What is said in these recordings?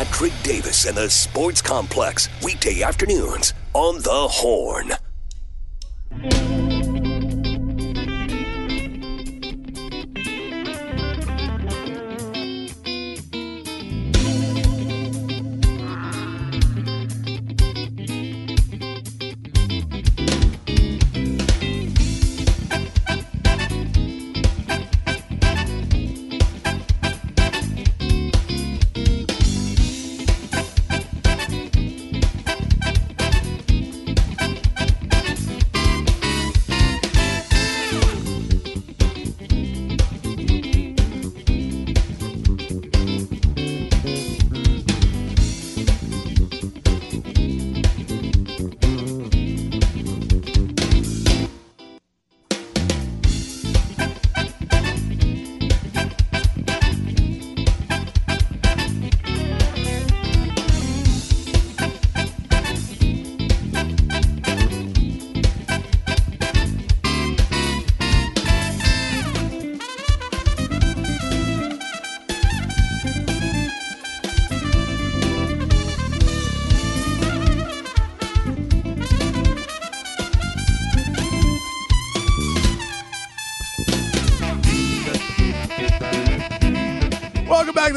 Patrick Davis and the Sports Complex, weekday afternoons on The Horn.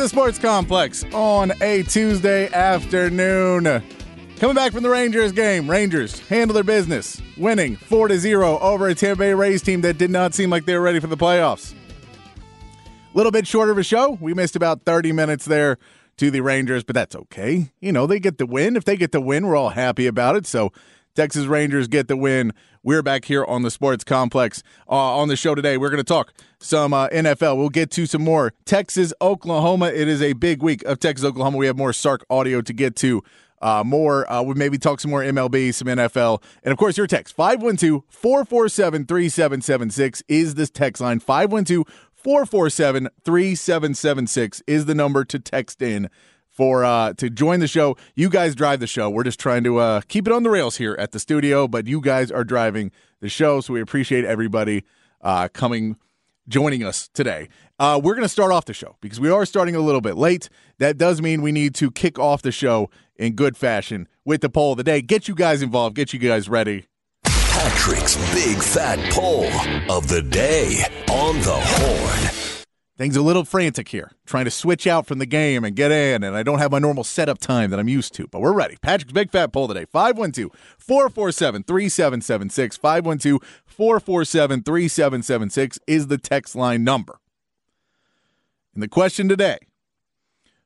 The Sports Complex on a Tuesday afternoon. Coming back from the Rangers game, Rangers handle their business, winning 4 to 0 over a Tampa Bay Rays team that did not seem like they were ready for the playoffs. A little bit shorter of a show. We missed about 30 minutes there to the Rangers, but that's okay. You know, they get the win. If they get the win, we're all happy about it. So, Texas Rangers get the win. We're back here on the Sports Complex. Uh, on the show today, we're going to talk some uh, NFL. We'll get to some more Texas, Oklahoma. It is a big week of Texas, Oklahoma. We have more Sark audio to get to. Uh, more, uh, we maybe talk some more MLB, some NFL, and of course, your text 512 447 3776 is this text line. 512 447 3776 is the number to text in for uh to join the show. You guys drive the show. We're just trying to uh keep it on the rails here at the studio, but you guys are driving the show, so we appreciate everybody uh coming joining us today. Uh we're going to start off the show because we are starting a little bit late. That does mean we need to kick off the show in good fashion with the poll of the day. Get you guys involved, get you guys ready. Patrick's Big Fat Poll of the Day on The Horn. Things a little frantic here, trying to switch out from the game and get in, and I don't have my normal setup time that I'm used to, but we're ready. Patrick's Big Fat Poll today 512 447 3776. 512 447 3776 is the text line number. And the question today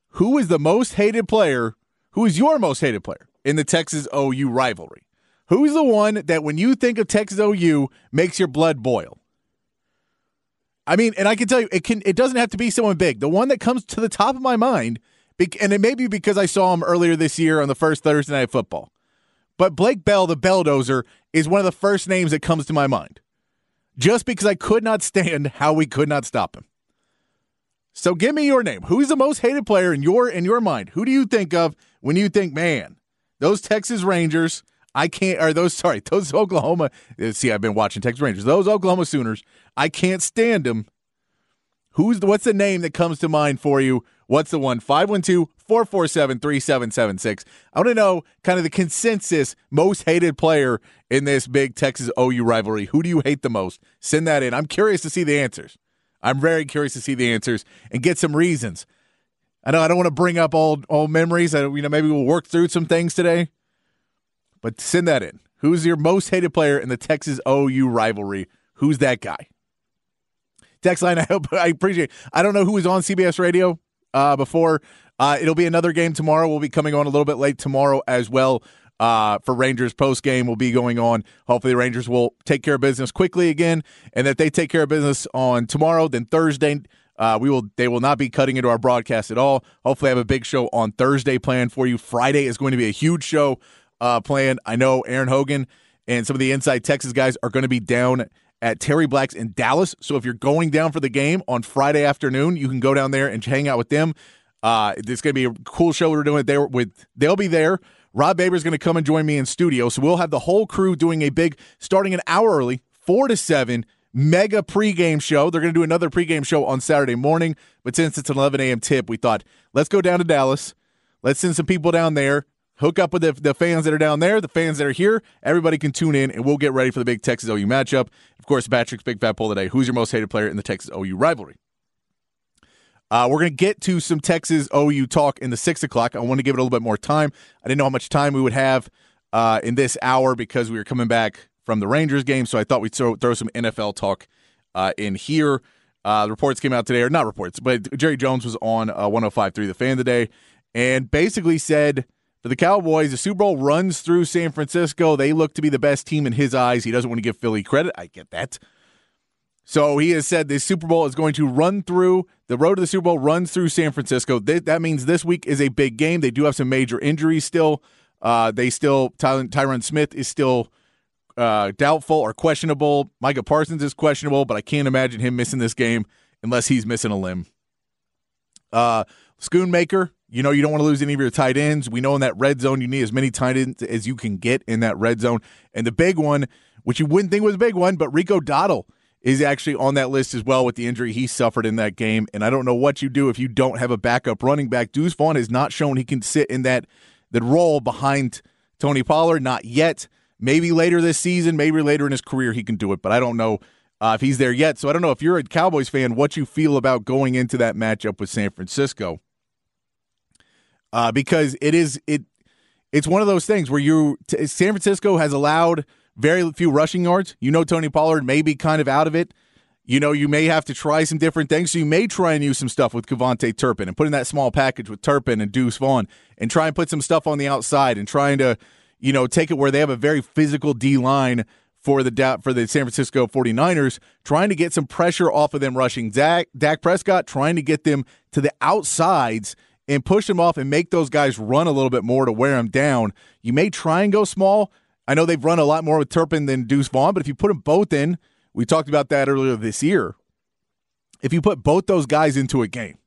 Who is the most hated player? Who is your most hated player in the Texas OU rivalry? Who's the one that when you think of Texas OU makes your blood boil? I mean, and I can tell you, it can. It doesn't have to be someone big. The one that comes to the top of my mind, and it may be because I saw him earlier this year on the first Thursday night football. But Blake Bell, the Belldozer, is one of the first names that comes to my mind, just because I could not stand how we could not stop him. So, give me your name. Who's the most hated player in your in your mind? Who do you think of when you think, man, those Texas Rangers? I can't, or those, sorry, those Oklahoma, uh, see, I've been watching Texas Rangers, those Oklahoma Sooners, I can't stand them. Who's the, what's the name that comes to mind for you? What's the one? 512 447 3776. I want to know kind of the consensus most hated player in this big Texas OU rivalry. Who do you hate the most? Send that in. I'm curious to see the answers. I'm very curious to see the answers and get some reasons. I know I don't want to bring up old old memories. I, you know, maybe we'll work through some things today. But send that in. Who's your most hated player in the Texas OU rivalry? Who's that guy? Text line, I hope I appreciate. I don't know who was on CBS radio uh, before. Uh, it'll be another game tomorrow. We'll be coming on a little bit late tomorrow as well uh, for Rangers post game. We'll be going on. Hopefully, the Rangers will take care of business quickly again, and that they take care of business on tomorrow. Then Thursday, uh, we will. They will not be cutting into our broadcast at all. Hopefully, I have a big show on Thursday planned for you. Friday is going to be a huge show uh, planned. I know Aaron Hogan and some of the Inside Texas guys are going to be down at Terry Black's in Dallas. So if you're going down for the game on Friday afternoon, you can go down there and hang out with them. Uh, it's going to be a cool show we're doing there with. They'll be there. Rob Baber's going to come and join me in studio. So we'll have the whole crew doing a big, starting an hour early, four to seven, mega pregame show. They're going to do another pregame show on Saturday morning. But since it's an 11 a.m. tip, we thought let's go down to Dallas. Let's send some people down there. Hook up with the, the fans that are down there, the fans that are here. Everybody can tune in, and we'll get ready for the big Texas OU matchup. Of course, Patrick's Big Fat Poll today. Who's your most hated player in the Texas OU rivalry? Uh, we're going to get to some Texas OU talk in the six o'clock. I want to give it a little bit more time. I didn't know how much time we would have uh, in this hour because we were coming back from the Rangers game, so I thought we'd throw, throw some NFL talk uh, in here. Uh, the reports came out today, or not reports, but Jerry Jones was on uh, 105.3 The Fan today and basically said the Cowboys, the Super Bowl runs through San Francisco. They look to be the best team in his eyes. He doesn't want to give Philly credit. I get that. So he has said the Super Bowl is going to run through the road to the Super Bowl runs through San Francisco. That means this week is a big game. They do have some major injuries still. Uh, they still Ty- Tyron Smith is still uh, doubtful or questionable. Micah Parsons is questionable, but I can't imagine him missing this game unless he's missing a limb. Uh, Schoonmaker, you know you don't want to lose any of your tight ends. We know in that red zone you need as many tight ends as you can get in that red zone. And the big one, which you wouldn't think was a big one, but Rico Dowdle is actually on that list as well with the injury he suffered in that game. And I don't know what you do if you don't have a backup running back. Deuce Vaughn has not shown he can sit in that that role behind Tony Pollard, not yet. Maybe later this season, maybe later in his career he can do it, but I don't know uh, if he's there yet. So I don't know if you're a Cowboys fan, what you feel about going into that matchup with San Francisco, uh, because it is it it's one of those things where you San Francisco has allowed very few rushing yards. You know, Tony Pollard may be kind of out of it. You know, you may have to try some different things. So you may try and use some stuff with KaVontae Turpin and put in that small package with Turpin and Deuce Vaughn and try and put some stuff on the outside and trying to, you know, take it where they have a very physical D line for the for the San Francisco 49ers, trying to get some pressure off of them rushing Dak, Dak Prescott, trying to get them to the outsides and push them off and make those guys run a little bit more to wear them down. You may try and go small. I know they've run a lot more with Turpin than Deuce Vaughn, but if you put them both in, we talked about that earlier this year. If you put both those guys into a game,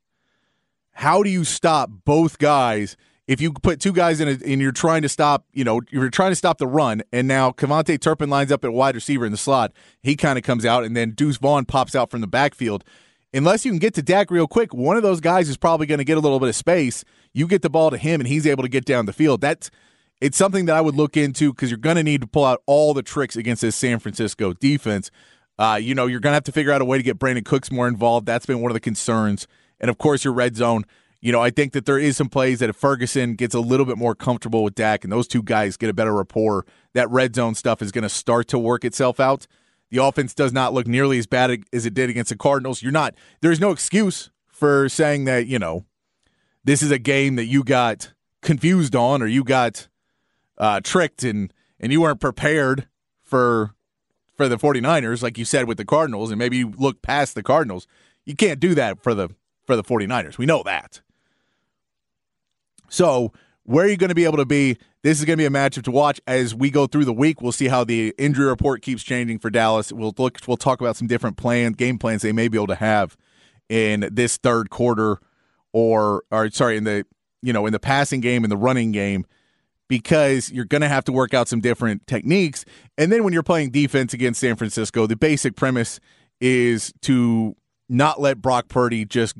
how do you stop both guys? If you put two guys in a, and you're trying to stop, you know, you're trying to stop the run, and now KaVontae Turpin lines up at wide receiver in the slot, he kind of comes out, and then Deuce Vaughn pops out from the backfield. Unless you can get to Dak real quick, one of those guys is probably going to get a little bit of space. You get the ball to him, and he's able to get down the field. That's it's something that I would look into because you're going to need to pull out all the tricks against this San Francisco defense. Uh, you know, you're going to have to figure out a way to get Brandin Cooks more involved. That's been one of the concerns. And of course, your red zone. You know, I think that there is some plays that if Ferguson gets a little bit more comfortable with Dak and those two guys get a better rapport, that red zone stuff is going to start to work itself out. The offense does not look nearly as bad as it did against the Cardinals. You're not, there's no excuse for saying that, you know, this is a game that you got confused on or you got uh, tricked and and you weren't prepared for for the 49ers like you said with the Cardinals and maybe you look past the Cardinals. You can't do that for the for the 49ers. We know that. So, where are you going to be able to be? This is going to be a matchup to watch as we go through the week. We'll see how the injury report keeps changing for Dallas. We'll look we'll talk about some different plan game plans they may be able to have in this third quarter or or sorry, in the you know, in the passing game and the running game because you're going to have to work out some different techniques. And then when you're playing defense against San Francisco, the basic premise is to not let Brock Purdy just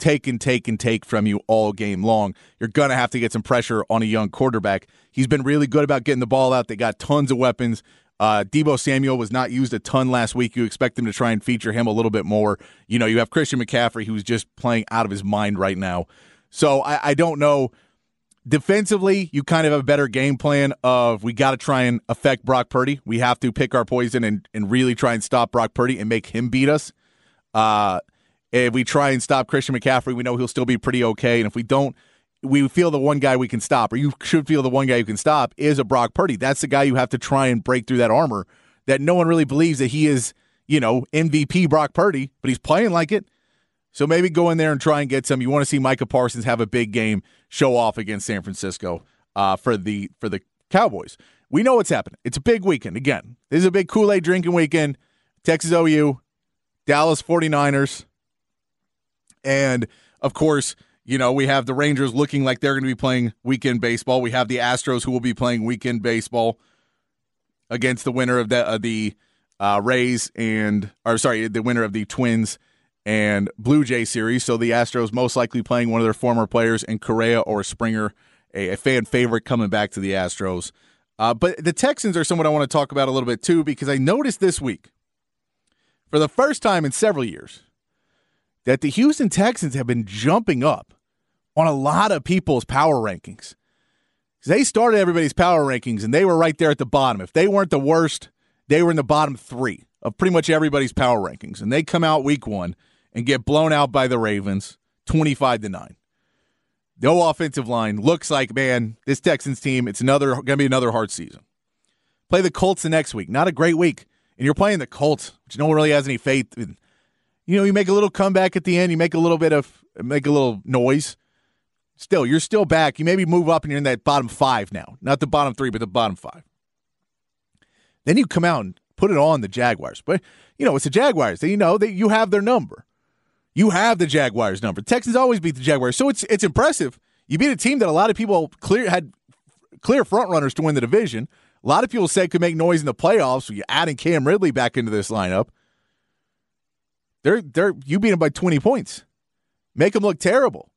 take and take and take from you all game long. You're going to have to get some pressure on a young quarterback. He's been really good about getting the ball out. They got tons of weapons. Uh, Deebo Samuel was not used a ton last week. You expect them to try and feature him a little bit more. You know, you have Christian McCaffrey, who's just playing out of his mind right now. So I, I don't know Defensively, you kind of have a better game plan of we got to try and affect Brock Purdy. We have to pick our poison and, and really try and stop Brock Purdy and make him beat us. Uh, if we try and stop Christian McCaffrey, we know he'll still be pretty okay. And if we don't, we feel the one guy we can stop, or you should feel the one guy you can stop, is a Brock Purdy. That's the guy you have to try and break through that armor that no one really believes that he is, you know, MVP Brock Purdy, but he's playing like it. So maybe go in there and try and get some. You want to see Micah Parsons have a big game, show off against San Francisco uh, for the for the Cowboys. We know what's happening. It's a big weekend. Again, this is a big Kool Aid drinking weekend. Texas OU, Dallas 49ers. And of course, you know, we have the Rangers looking like they're going to be playing weekend baseball. We have the Astros who will be playing weekend baseball against the winner of the, uh, the uh, Rays and, or sorry, the winner of the Twins and Blue Jay series. So the Astros most likely playing one of their former players in Correa or Springer, a, a fan favorite coming back to the Astros. Uh, but the Texans are someone I want to talk about a little bit too because I noticed this week, for the first time in several years, that the Houston Texans have been jumping up on a lot of people's power rankings. They started everybody's power rankings and they were right there at the bottom. If they weren't the worst, they were in the bottom three of pretty much everybody's power rankings. And they come out week one and get blown out by the Ravens 25 to 9. No offensive line. Looks like, man, this Texans team, it's another gonna be another hard season. Play the Colts the next week. Not a great week. And you're playing the Colts, which no one really has any faith in. You know, you make a little comeback at the end, you make a little bit of make a little noise. Still, you're still back. You maybe move up and you're in that bottom five now. Not the bottom three, but the bottom five. Then you come out and put it on the Jaguars. But you know, it's the Jaguars. They, you know that you have their number. You have the Jaguars number. Texans always beat the Jaguars, so it's it's impressive. You beat a team that a lot of people clear had clear front runners to win the division. A lot of people said could make noise in the playoffs. So you adding Cam Ridley back into this lineup. They're they're you beat them by twenty points, make them look terrible.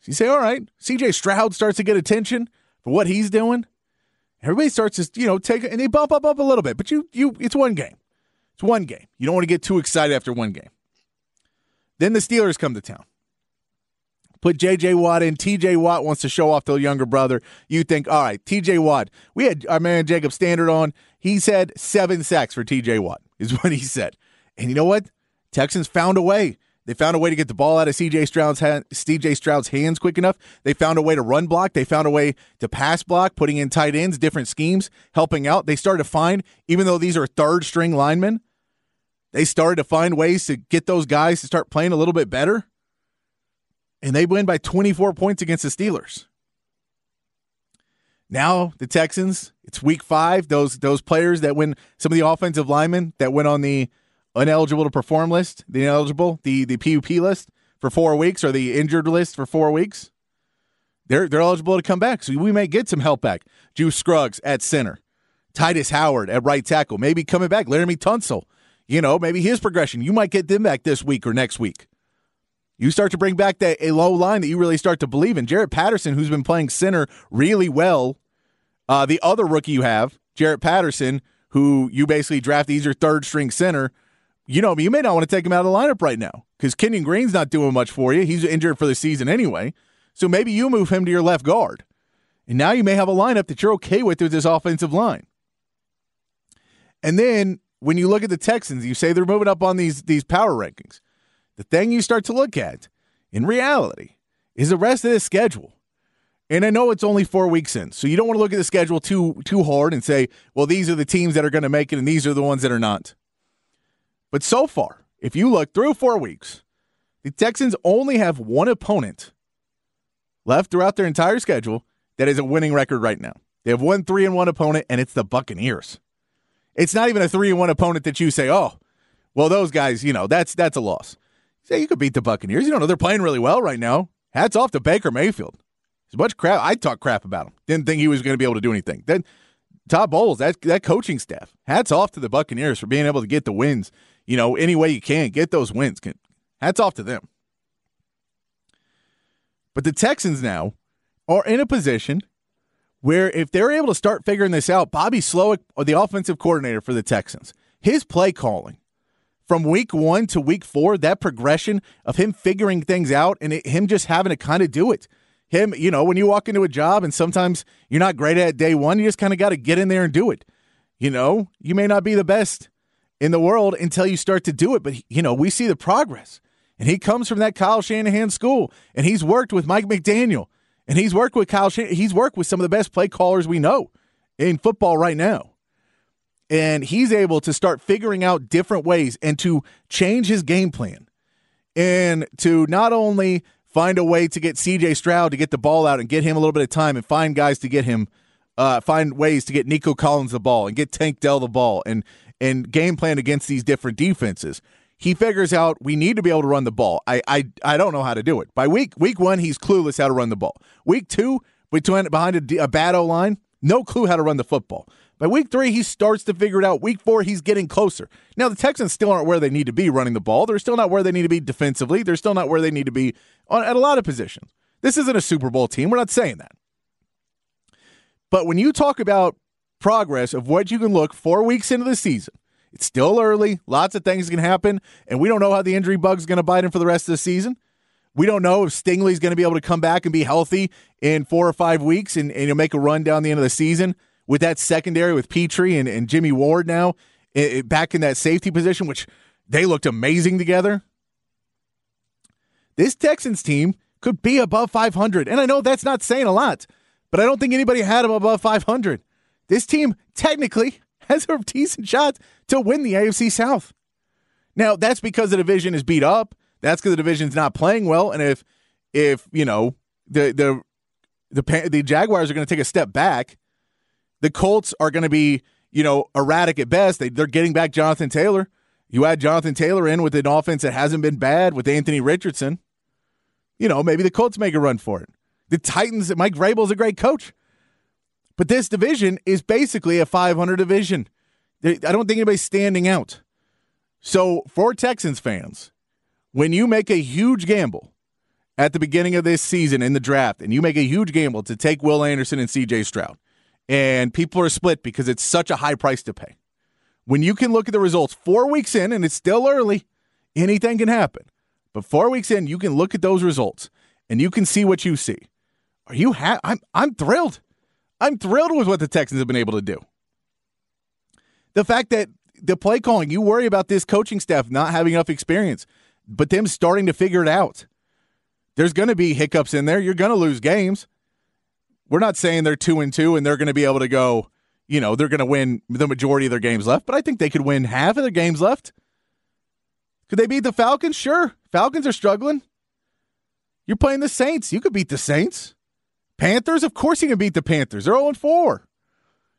So you say, all right, C.J. Stroud starts to get attention for what he's doing. Everybody starts to you know take and they bump up up a little bit, but you you it's one game. It's one game. You don't want to get too excited after one game. Then the Steelers come to town. Put J.J. Watt in. T.J. Watt wants to show off to the younger brother. You think, all right, T.J. Watt. We had our man Jacob Standard on. He said seven sacks for T.J. Watt is what he said. And you know what? Texans found a way. They found a way to get the ball out of CJ Stroud's hand, CJ Stroud's hands quick enough. They found a way to run block. They found a way to pass block, putting in tight ends, different schemes, helping out. They started to find, even though these are third string linemen, they started to find ways to get those guys to start playing a little bit better. And they win by 24 points against the Steelers. Now the Texans, it's week five. Those those players that win some of the offensive linemen that went on the ineligible to perform list, the ineligible, the the PUP list for four weeks or the injured list for four weeks. They're they're eligible to come back. So we may get some help back. Juice Scruggs at center. Tytus Howard at right tackle. Maybe coming back. Laremy Tunsil you know, maybe his progression. You might get them back this week or next week. You start to bring back that a low line that you really start to believe in. Jarrett Patterson, who's been playing center really well. Uh, the other rookie you have, Jarrett Patterson, who you basically draft. He's your third string center. You know, you may not want to take him out of the lineup right now because Kenyon Green's not doing much for you. He's injured for the season anyway. So maybe you move him to your left guard. And now you may have a lineup that you're okay with with this offensive line. And then when you look at the Texans, you say they're moving up on these these power rankings. The thing you start to look at in reality is the rest of the schedule. And I know it's only four weeks in, so you don't want to look at the schedule too too hard and say, well, these are the teams that are going to make it and these are the ones that are not. But so far, if you look through four weeks, the Texans only have one opponent left throughout their entire schedule that is a winning record right now. They have one three and one opponent, and it's the Buccaneers. It's not even a three and one opponent that you say, oh, well, those guys, you know, that's that's a loss. Say you could beat the Buccaneers. You don't know they're playing really well right now. Hats off to Baker Mayfield. As much crap I talk crap about him. Didn't think he was going to be able to do anything. Then Todd Bowles, that that coaching staff. Hats off to the Buccaneers for being able to get the wins. You know, any way you can get those wins. Hats off to them. But the Texans now are in a position where if they're able to start figuring this out, Bobby Slowik, the offensive coordinator for the Texans, his play calling from week one to week four, that progression of him figuring things out and it, him just having to kind of do it. Him, you know, when you walk into a job and sometimes you're not great at day one, you just kind of got to get in there and do it. You know, you may not be the best in the world until you start to do it, but, you know, we see the progress. And he comes from that Kyle Shanahan school and he's worked with Mike McDaniel and he's worked with Kyle. Shanahan. He's worked with some of the best play callers we know in football right now. And he's able to start figuring out different ways and to change his game plan and to not only find a way to get CJ Stroud to get the ball out and get him a little bit of time and find guys to get him, uh, find ways to get Nico Collins the ball and get Tank Dell the ball and and game plan against these different defenses he figures out we need to be able to run the ball. I I, I don't know how to do it. By week week one, he's clueless how to run the ball. Week two, between behind a, bad O line, no clue how to run the football. By week three, he starts to figure it out. Week four, he's getting closer. Now, the Texans still aren't where they need to be running the ball. They're still not where they need to be defensively. They're still not where they need to be on, at a lot of positions. This isn't a Super Bowl team. We're not saying that. But when you talk about progress of what you can look four weeks into the season, it's still early. Lots of things can happen, and we don't know how the injury bug's going to bite him for the rest of the season. We don't know if Stingley's going to be able to come back and be healthy in four or five weeks and, and you'll make a run down the end of the season with that secondary with Pitre and, and Jimmy Ward now it, it, back in that safety position, which they looked amazing together. This Texans team could be above 500. And I know that's not saying a lot, but I don't think anybody had them above 500. This team technically has a decent shot to win the AFC South. Now, that's because the division is beat up. That's because the division's not playing well. And if, if you know, the, the, the, the Jaguars are going to take a step back, the Colts are going to be, you know, erratic at best. They, they're getting back Jonathan Taylor. You add Jonathan Taylor in with an offense that hasn't been bad with Anthony Richardson. You know, maybe the Colts make a run for it. The Titans, Mike Vrabel's a great coach. But this division is basically a 500 division. I don't think anybody's standing out. So for Texans fans, when you make a huge gamble at the beginning of this season in the draft and you make a huge gamble to take Will Anderson and CJ Stroud, and people are split because it's such a high price to pay. When you can look at the results four weeks in, and it's still early, anything can happen. But four weeks in, you can look at those results and you can see what you see. Are you ha- I'm I'm thrilled. I'm thrilled with what the Texans have been able to do. The fact that the play calling, you worry about this coaching staff not having enough experience, but them starting to figure it out. There's going to be hiccups in there. You're going to lose games. We're not saying they're two and two and they're going to be able to go, you know, they're going to win the majority of their games left, but I think they could win half of their games left. Could they beat the Falcons? Sure. Falcons are struggling. You're playing the Saints. You could beat the Saints. Panthers, of course you can beat the Panthers. They're 0 4.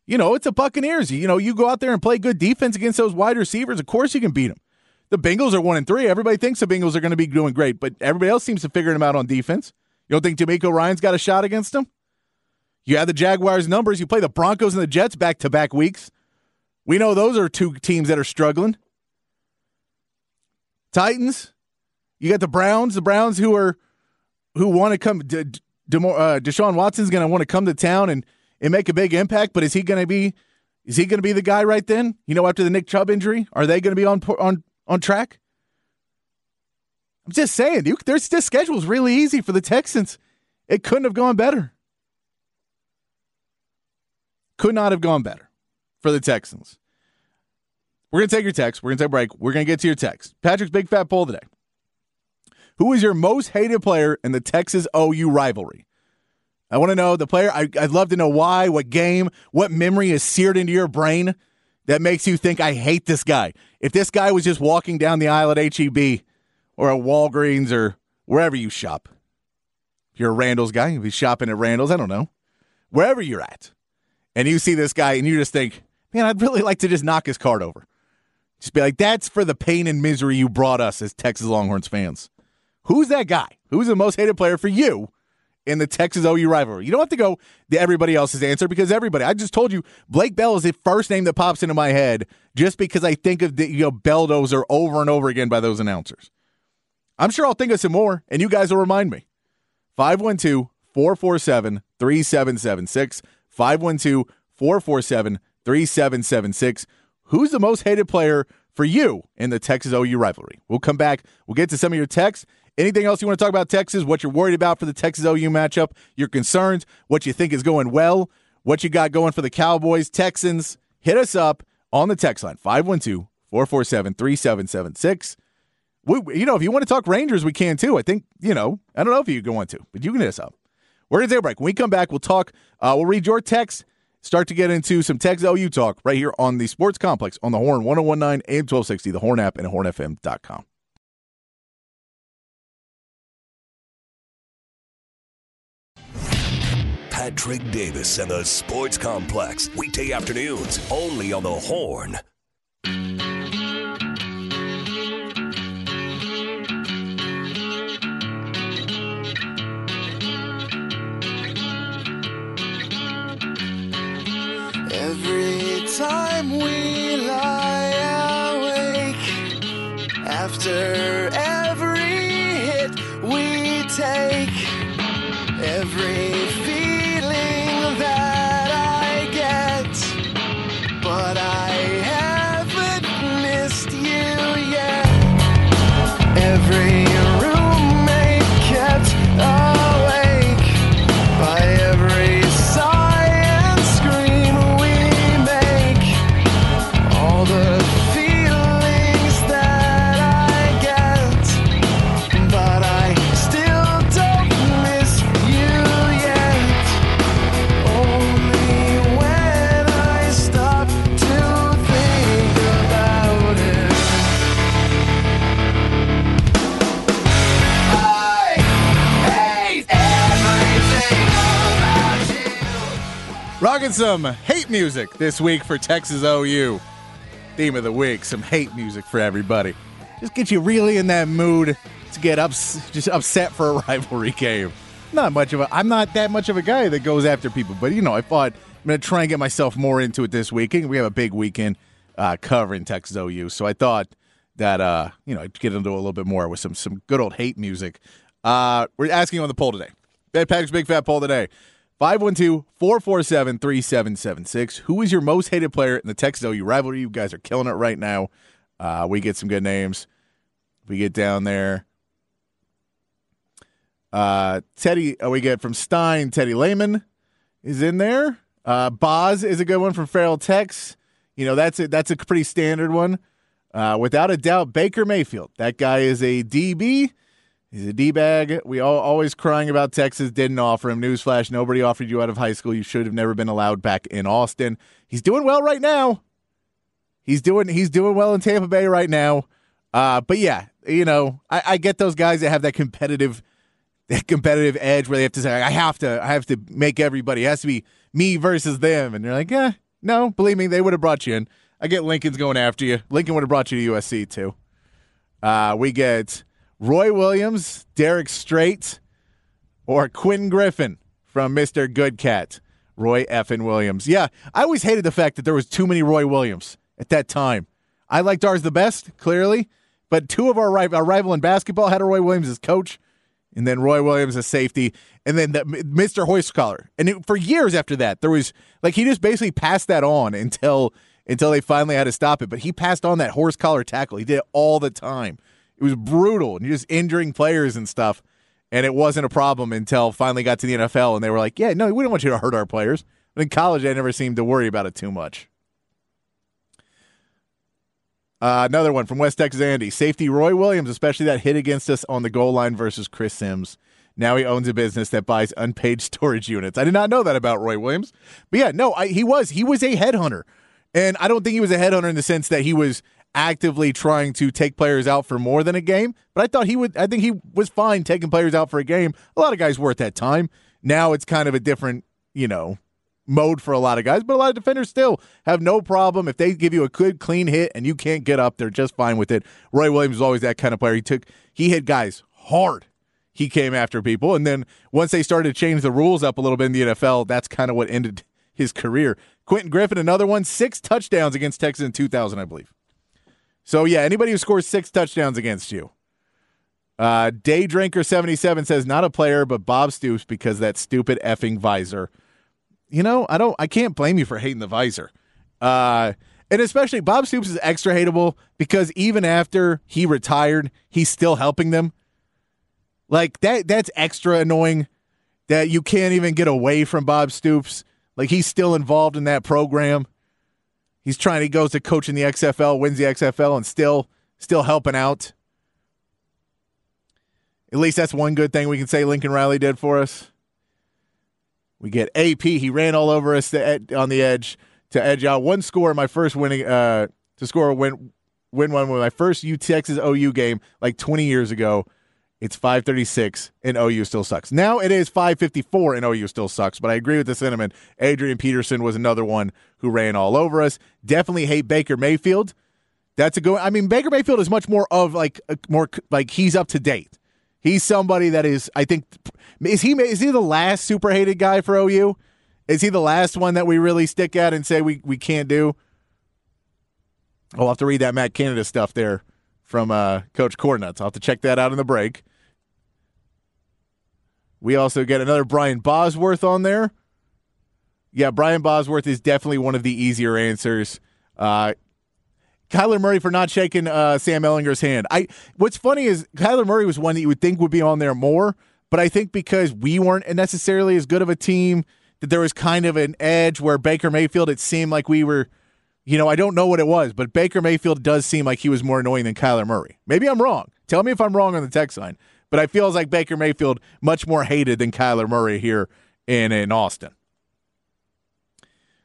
You know, it's a Buccaneers. You know, you go out there and play good defense against those wide receivers. Of course you can beat them. The Bengals are 1 and 3. Everybody thinks the Bengals are going to be doing great, but everybody else seems to figure them out on defense. You don't think DeMeco Ryans got a shot against them? You have the Jaguars' numbers. You play the Broncos and the Jets back to back weeks. We know those are two teams that are struggling. Titans, you got the Browns, the Browns who are who want to come. De, De, uh, Deshaun Watson's going to want to come to town and and make a big impact. But is he going to be is he going to be the guy right then? You know, after the Nick Chubb injury, are they going to be on on on track? I'm just saying, you, their, their schedule's really easy for the Texans. It couldn't have gone better. Could not have gone better for the Texans. We're going to take your text. We're going to take a break. We're going to get to your text. Patrick's Big Fat Poll today. Who is your most hated player in the Texas OU rivalry? I want to know the player. I, would love to know why, what game, what memory is seared into your brain that makes you think, I hate this guy. If this guy was just walking down the aisle at HEB or at Walgreens or wherever you shop, if you're a Randall's guy, if he's shopping at Randall's, I don't know, wherever you're at, and you see this guy and you just think, man, I'd really like to just knock his card over. Just be like, that's for the pain and misery you brought us as Texas Longhorns fans. Who's that guy? Who's the most hated player for you in the Texas OU rivalry? You don't have to go to everybody else's answer because everybody, I just told you, Blake Bell is the first name that pops into my head just because I think of the you know, Belldozer over and over again by those announcers. I'm sure I'll think of some more, and you guys will remind me. 512 447 3776. 512 447 3776. Who's the most hated player for you in the Texas OU rivalry? We'll come back. We'll get to some of your texts. Anything else you want to talk about Texas? What you're worried about for the Texas OU matchup? Your concerns? What you think is going well? What you got going for the Cowboys, Texans? Hit us up on the text line 512 447 3776. You know, if you want to talk Rangers, we can too. I think, you know, I don't know if you want to, but you can hit us up. We're going to take a break. When we come back, we'll talk. Uh, we'll read your text, start to get into some Texas OU talk right here on the Sports Complex on the Horn 1019 AM 1260, the Horn app, and hornfm.com. Patrick Davis and the Sports Complex, weekday afternoons, only on the Horn. Some hate music this week for Texas OU. Theme of the week, some hate music for everybody. Just get you really in that mood to get ups, just upset for a rivalry game. Not much of a, I'm not that much of a guy that goes after people, but you know, I thought I'm going to try and get myself more into it this weekend. We have a big weekend uh, covering Texas OU, so I thought that uh, you know, I'd get into a little bit more with some some good old hate music. Uh, we're asking on the poll today. Patrick's Big Fat Poll today. 512-447-3776. Who is your most hated player in the Texas OU rivalry? You guys are killing it right now. Uh, we get some good names. We get down there. Uh, Teddy, uh, we get from Stein, Teddy Lehman is in there. Uh, Boz is a good one from Feral Tex. You know, that's a, that's a pretty standard one. Uh, without a doubt, Baker Mayfield. That guy is a DB. He's a D bag. We all always crying about Texas didn't offer him. Newsflash: nobody offered you out of high school. You should have never been allowed back in Austin. He's doing well right now. He's doing he's doing well in Tampa Bay right now. Uh, but yeah, you know, I, I get those guys that have that competitive that competitive edge where they have to say, I have to I have to make everybody. It has to be me versus them. And they're like, yeah, no, believe me, they would have brought you in. I get Lincoln's going after you. Lincoln would have brought you to USC too. Uh, we get Roy Williams, Derrick Strait, or Quinn Griffin from Mr. Good Cat. Roy Effin Williams. Yeah, I always hated the fact that there was too many Roy Williams at that time. I liked ours the best, clearly, but two of our, rival, our rival in basketball had a Roy Williams as coach, and then Roy Williams as safety, and then the, Mr. Horse Collar. And it, for years after that, there was like he just basically passed that on until until they finally had to stop it. But he passed on that horse collar tackle. He did it all the time. It was brutal and you're just injuring players and stuff. And it wasn't a problem until finally got to the NFL and they were like, yeah, no, we don't want you to hurt our players. But in college, they never seemed to worry about it too much. Uh, another one from West Texas Andy. Safety Roy Williams, especially that hit against us on the goal line versus Chris Sims. Now he owns a business that buys unpaid storage units. I did not know that about Roy Williams. But yeah, no, I, he was. He was a headhunter. And I don't think he was a headhunter in the sense that he was actively trying to take players out for more than a game. But I thought he would. I think he was fine taking players out for a game. A lot of guys were at that time. Now it's kind of a different, you know, mode for a lot of guys. But a lot of defenders still have no problem if they give you a good clean hit and you can't get up. They're just fine with it. Roy Williams was always that kind of player. He took he hit guys hard. He came after people, and then once they started to change the rules up a little bit in the NFL, that's kind of what ended his career. Quentin Griffin, another one, six touchdowns against Texas in 2000, I believe. So yeah, anybody who scores six touchdowns against you. Uh, Day Drinker seventy seven says not a player, but Bob Stoops because that stupid effing visor. You know, I don't, I can't blame you for hating the visor. Uh, and especially Bob Stoops is extra hateable because even after he retired, he's still helping them. Like that, that's extra annoying. That you can't even get away from Bob Stoops. Like he's still involved in that program. He's trying. He goes to coach in the XFL, wins the XFL, and still still helping out. At least that's one good thing we can say Lincoln Riley did for us. We get AP. He ran all over us on the edge to edge out one score. My first winning uh, to score win win one with my first U Texas OU game like 20 years ago. It's 536 and OU still sucks. Now it is 554 and OU still sucks, but I agree with the sentiment. Adrian Peterson was another one who ran all over us. Definitely hate Baker Mayfield. That's a good I mean Baker Mayfield is much more of like more like he's up to date. He's somebody that is I think is he is he the last super hated guy for OU? Is he the last one that we really stick at and say we we can't do? I'll have to read that Matt Canada stuff there from uh, Coach Cornuts. I'll have to check that out in the break. We also get another Brian Bosworth on there. Yeah, Brian Bosworth is definitely one of the easier answers. Uh, Kyler Murray for not shaking uh, Sam Ehlinger's hand. I what's funny is Kyler Murray was one that you would think would be on there more, but I think because we weren't necessarily as good of a team that there was kind of an edge where Baker Mayfield it seemed like we were you know, I don't know what it was, but Baker Mayfield does seem like he was more annoying than Kyler Murray. Maybe I'm wrong. Tell me if I'm wrong on the text line. But I feel like Baker Mayfield much more hated than Kyler Murray here in, in Austin.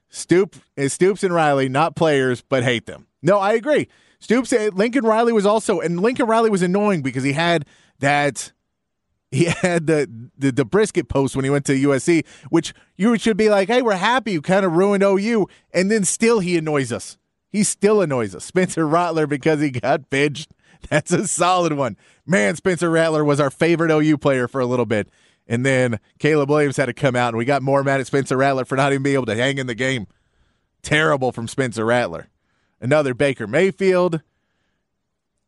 Stoop Stoops and Riley, not players, but hate them. No, I agree. Stoops eh, Lincoln Riley was also and Lincoln Riley was annoying because he had that he had the, the, the brisket post when he went to USC, which you should be like, hey, we're happy you kind of ruined OU, and then still he annoys us. He still annoys us. Spencer Rattler because he got benched. That's a solid one. Man, Spencer Rattler was our favorite OU player for a little bit. And then Caleb Williams had to come out, and we got more mad at Spencer Rattler for not even being able to hang in the game. Terrible from Spencer Rattler. Another Baker Mayfield.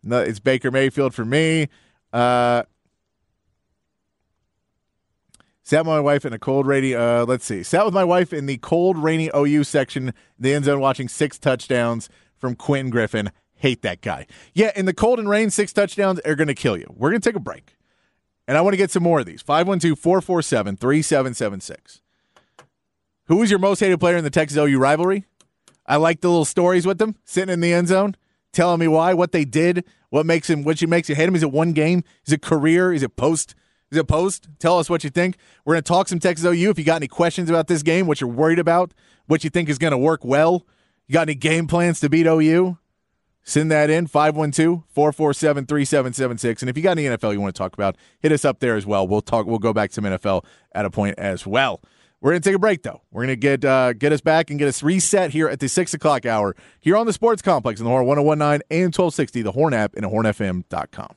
No, it's Baker Mayfield for me. Uh, Sat with my wife in a cold, rainy. Uh, let's see. Sat with my wife in the cold, rainy OU section, the end zone, watching six touchdowns from Quentin Griffin. Hate that guy. Yeah, in the cold and rain, six touchdowns are going to kill you. We're going to take a break. And I want to get some more of these. 512 447 3776. Who was your most hated player in the Texas OU rivalry? I like the little stories with them, sitting in the end zone, telling me why, what they did, what makes him, what makes you hate him. Is it one game? Is it career? Is it post? Is it post? Tell us what you think. We're going to talk some Texas OU. If you got any questions about this game, what you're worried about, what you think is going to work well, you got any game plans to beat OU? Send that in 512 447 3776. And if you got any NFL you want to talk about, hit us up there as well. We'll talk, we'll go back to some NFL at a point as well. We're going to take a break, though. We're going to get uh, get us back and get us reset here at the 6 o'clock hour here on the Sports Complex in the Horn 1019 and 1260, the Horn app, and hornfm.com.